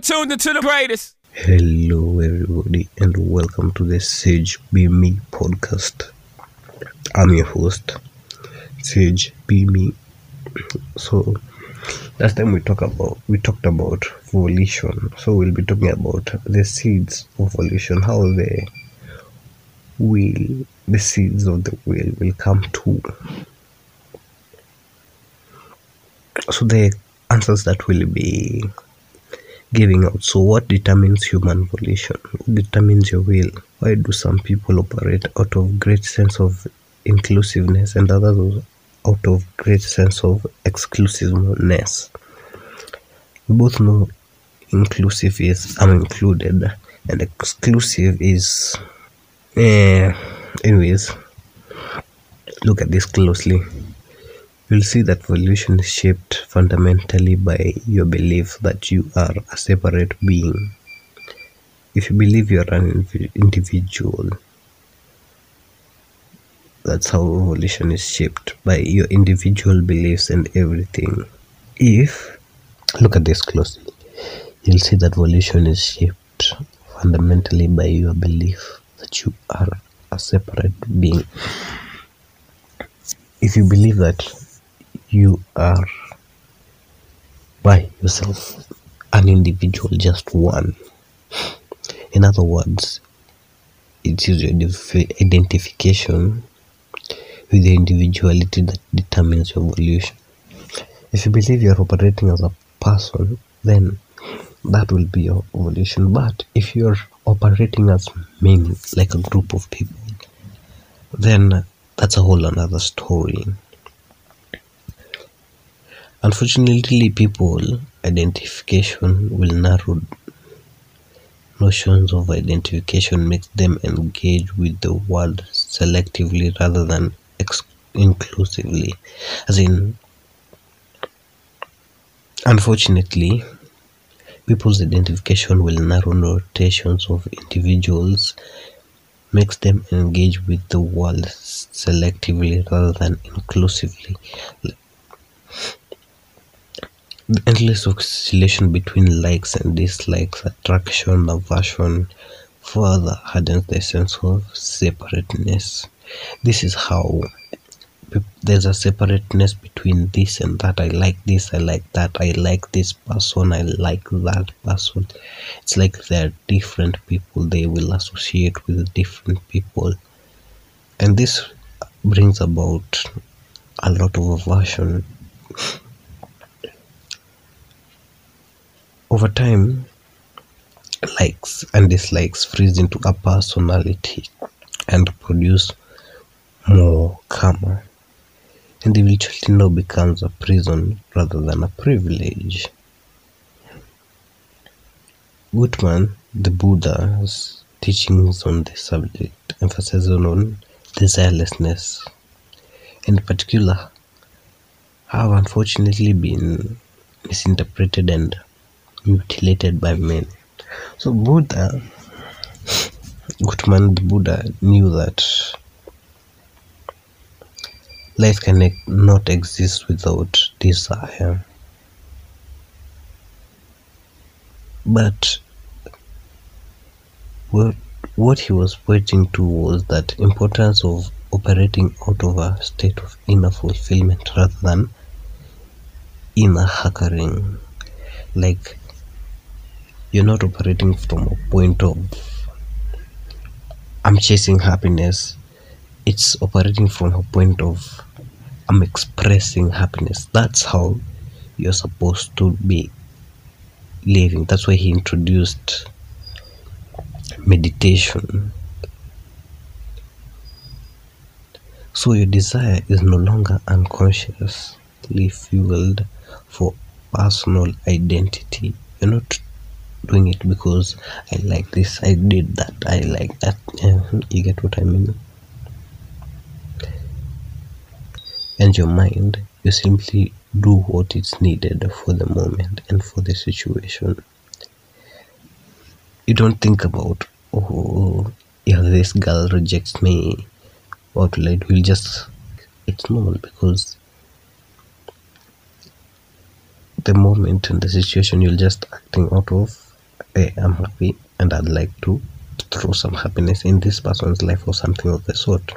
are tuned into the greatest. Hello, everybody, and welcome to the Sage Be Me podcast. I'm your host, Sage Be Me. So, last time we talked about we talked about volition. So we'll be talking about the seeds of volition, how the will, the seeds of the will, will come to. So the answers that will be giving out. So, what determines human volition? What determines your will? Why do some people operate out of great sense of inclusiveness and others out of great sense of exclusiveness? We both know inclusive is I'm included, and exclusive is. Eh, anyways, look at this closely you'll see that volition is shaped fundamentally by your belief that you are a separate being. If you believe you're an individual, that's how volition is shaped by your individual beliefs and everything. If, look at this closely, you'll see that volition is shaped fundamentally by your belief that you are a separate being. If you believe that you are by yourself an individual just one. In other words it is your identification with the individuality that determines your evolution. If you believe you're operating as a person then that will be your evolution. But if you're operating as many like a group of people then that's a whole another story Unfortunately, people identification will narrow. Notions of identification makes them engage with the world selectively rather than inclusively. As in, unfortunately, people's identification will narrow. Notations of individuals makes them engage with the world selectively rather than inclusively the endless oscillation between likes and dislikes, attraction, aversion, further hardens the sense of separateness. This is how there's a separateness between this and that. I like this, I like that, I like this person, I like that person. It's like they're different people, they will associate with different people. And this brings about a lot of aversion Over time, likes and dislikes freeze into a personality and produce more karma. Individuality now becomes a prison rather than a privilege. Gautama, the Buddha's teachings on the subject emphasize on desirelessness. In particular, have unfortunately been misinterpreted and mutilated by men. So Buddha, Gautama Buddha knew that life can not exist without desire. But what, what he was pointing to was that importance of operating out of a state of inner fulfillment rather than inner hankering. Like you're not operating from a point of I'm chasing happiness. It's operating from a point of I'm expressing happiness. That's how you're supposed to be living. That's why he introduced meditation. So your desire is no longer unconsciously fueled for personal identity. You're not doing it because I like this, I did that, I like that. You get what I mean? And your mind, you simply do what is needed for the moment and for the situation. You don't think about, oh, if this girl rejects me, what will I do? You just, it's normal because the moment and the situation you're just acting out of hey, I'm happy and I'd like to throw some happiness in this person's life or something of the sort.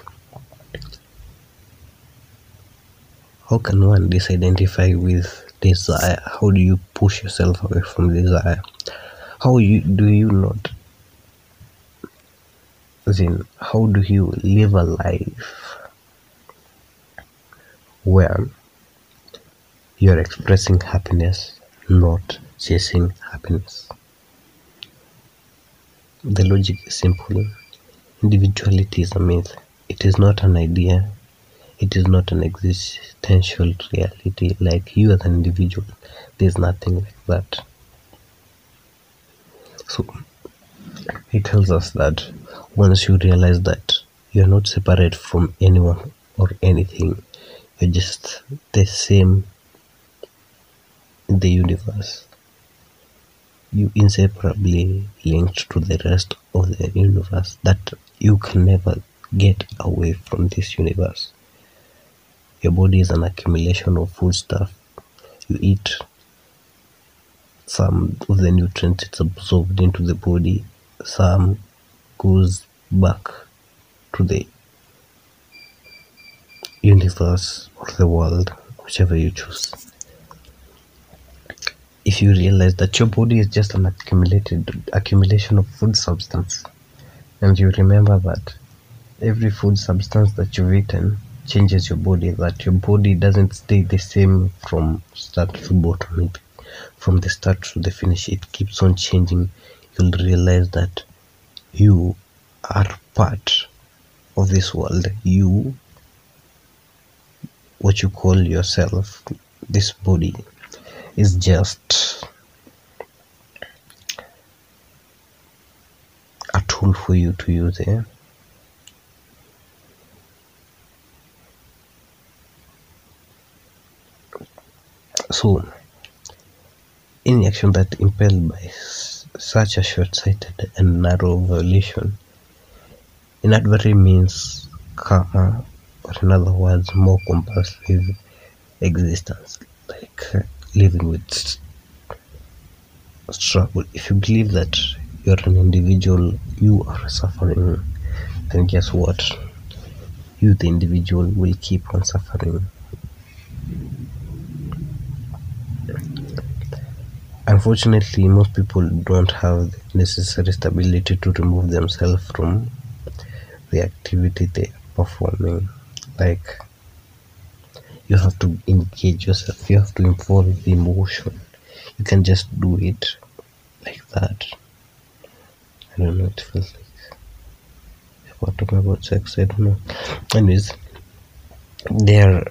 How can one disidentify with desire? How do you push yourself away from desire? How you do you not Then, how do you live a life where you're expressing happiness, not chasing happiness? The logic is simple. Individuality is a myth. It is not an idea. It is not an existential reality like you as an individual. There's nothing like that. So it tells us that once you realize that you're not separate from anyone or anything, you're just the same in the universe. You inseparably linked to the rest of the universe that you can never get away from this universe. Your body is an accumulation of food stuff. You eat some of the nutrients it's absorbed into the body, some goes back to the universe or the world, whichever you choose. If you realize that your body is just an accumulated accumulation of food substance, and you remember that every food substance that you've eaten changes your body, that your body doesn't stay the same from start to bottom. It, from the start to the finish, it keeps on changing. You'll realize that you are part of this world. You, what you call yourself, this body, is just a tool for you to use. Eh? So, any action that impelled by such a short-sighted and narrow volition inadvertently means karma, or in other words, more compulsive existence, like living with struggle. If you believe that you're an individual, you are suffering, then guess what? You, the individual, will keep on suffering. Unfortunately, most people don't have the necessary stability to remove themselves from the activity they are performing. Like, you have to engage yourself, you have to involve the emotion. You can just do it like that. I don't know, it feels like if we're talking about sex, I don't know. Anyways, they're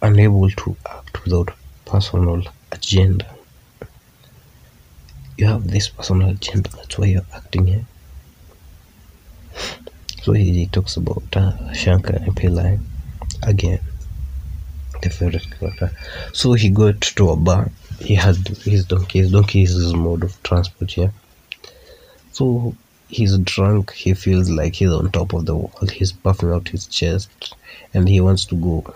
unable to act without personal agenda. You have this personal agenda, that's why you're acting here. So he, talks about uh, Shankaran Pillai again, the favorite character. So he got to a bar. He has his donkey. His donkey is his mode of transport here. So he's drunk. He feels like he's on top of the world. He's puffing out his chest, and he wants to go.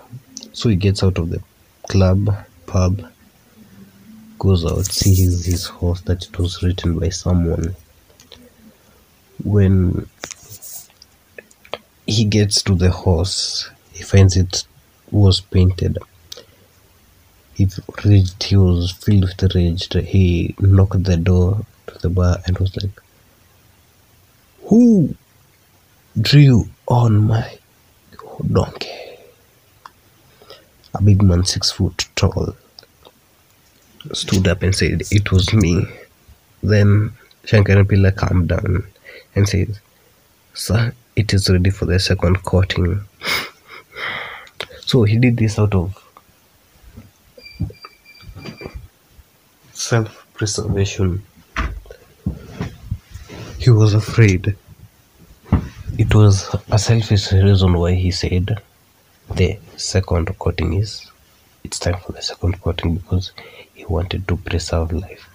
So he gets out of the club, pub, goes out, sees his horse that it was written by someone. When he gets to the horse, he finds it was painted. He raged, he was filled with rage. He knocked the door to the bar and was like, Who drew on my donkey? A big man, six foot tall, stood up and said, It was me. Then Shankaran Pillai calmed down and said, Sir, it is ready for the second coating. So he did this out of self preservation. He was afraid. It was a selfish reason why he said the second coating is it's time for the second coating because he wanted to preserve life.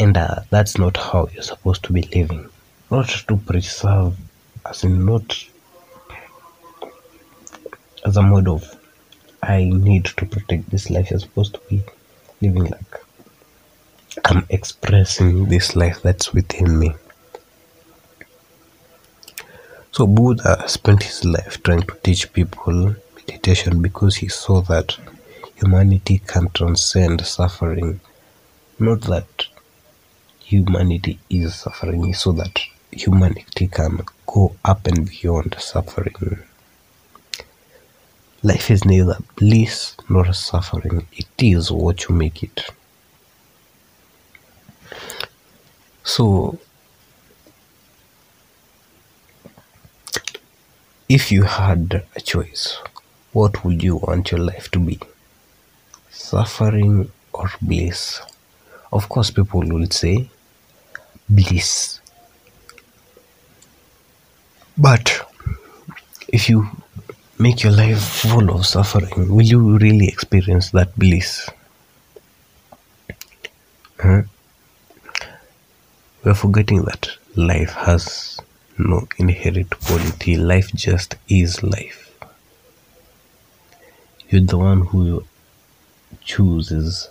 And uh, that's not how you're supposed to be living. Not to preserve, as in not as a mode of I need to protect this life. You're supposed to be living like I'm expressing this life that's within me. So Buddha spent his life trying to teach people meditation because he saw that humanity can transcend suffering. Not that humanity is suffering, he saw that humanity can go up and beyond suffering. Life is neither bliss nor suffering, it is what you make it. So, if you had a choice, what would you want your life to be? Suffering or bliss? Of course, people will say bliss. But if you make your life full of suffering, will you really experience that bliss? Huh? We're forgetting that life has no inherent quality. Life just is life. You're the one who chooses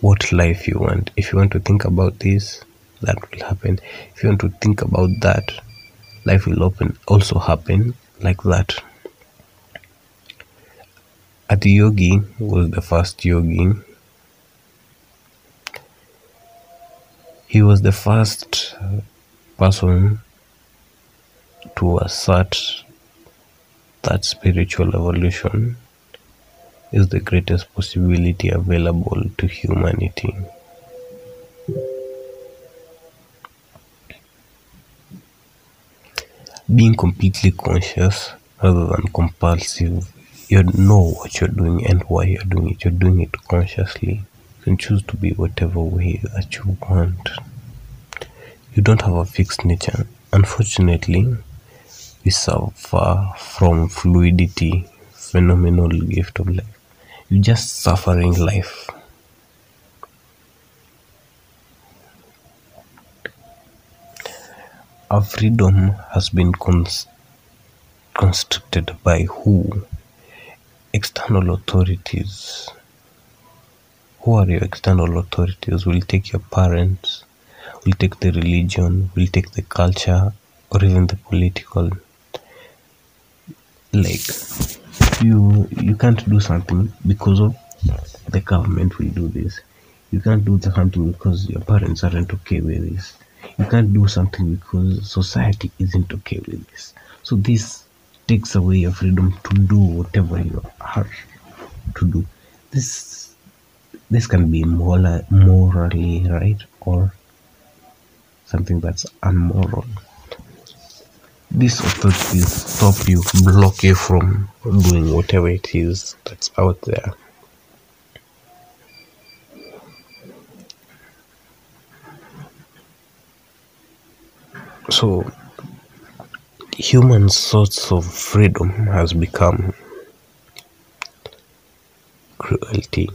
what life you want. If you want to think about this, that will happen. If you want to think about that, life will open also happen like that. Adiyogi was the first yogi. He was the first person to assert that spiritual evolution is the greatest possibility available to humanity. Being completely conscious rather than compulsive, you know what you're doing and why you're doing it. You're doing it consciously. You can choose to be whatever way that you want. You don't have a fixed nature. Unfortunately, we suffer from fluidity, phenomenal gift of life. You're just suffering life. Our freedom has been cons- constricted by who? External authorities. Who are your external authorities? Will take your parents, will take the religion, will take the culture, or even the political. Like you, you can't do something because of the government will do this. You can't do something because your parents aren't okay with this you can't do something because society isn't okay with this so this takes away your freedom to do whatever you are to do. This this can be moral, morally right? Or something that's unmoral This authority stop you block you from doing whatever it is that's out there. So human sorts of freedom has become cruelty.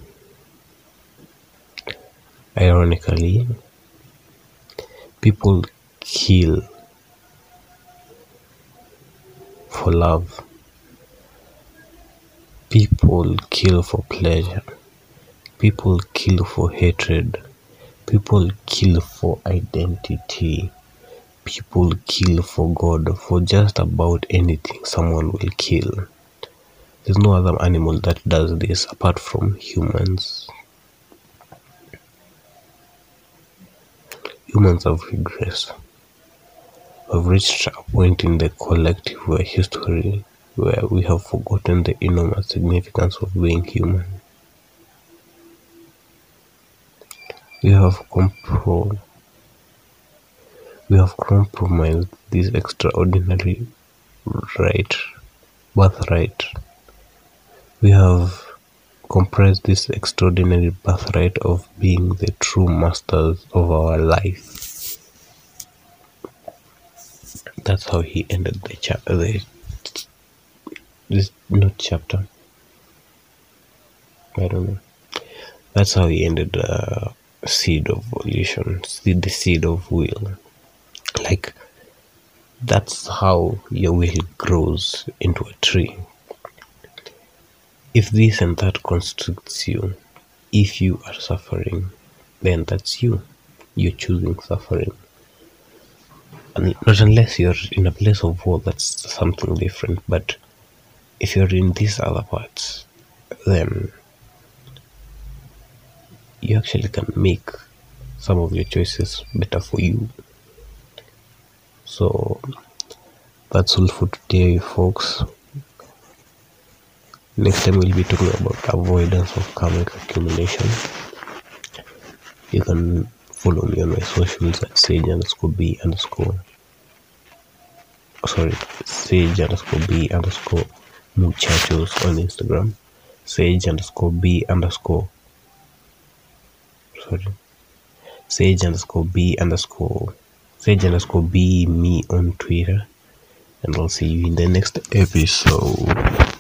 Ironically people kill for love. People kill for pleasure. People kill for hatred. People kill for identity people kill for God, for just about anything, someone will kill. There's no other animal that does this apart from humans. Humans have regressed. We've reached a point in the collective history where we have forgotten the enormous significance of being human. We have compromised we have compromised this extraordinary right, birthright. We have compressed this extraordinary birthright of being the true masters of our life. That's how he ended the chapter. This not chapter. I don't know. That's how he ended the seed of volition, the seed of will like that's how your will grows into a tree if this and that constricts you if you are suffering then that's you. You're choosing suffering. And not unless you're in a place of war, that's something different. But if you're in these other parts, then you actually can make some of your choices better for you. So that's all for today, folks. Next time we'll be talking about avoidance of karmic accumulation. You can follow me on my socials at sage underscore b underscore sorry sage underscore b underscore muchachos on Instagram. Sage underscore b underscore sorry sage underscore b underscore sage underscore be me on Twitter and I'll see you in the next episode.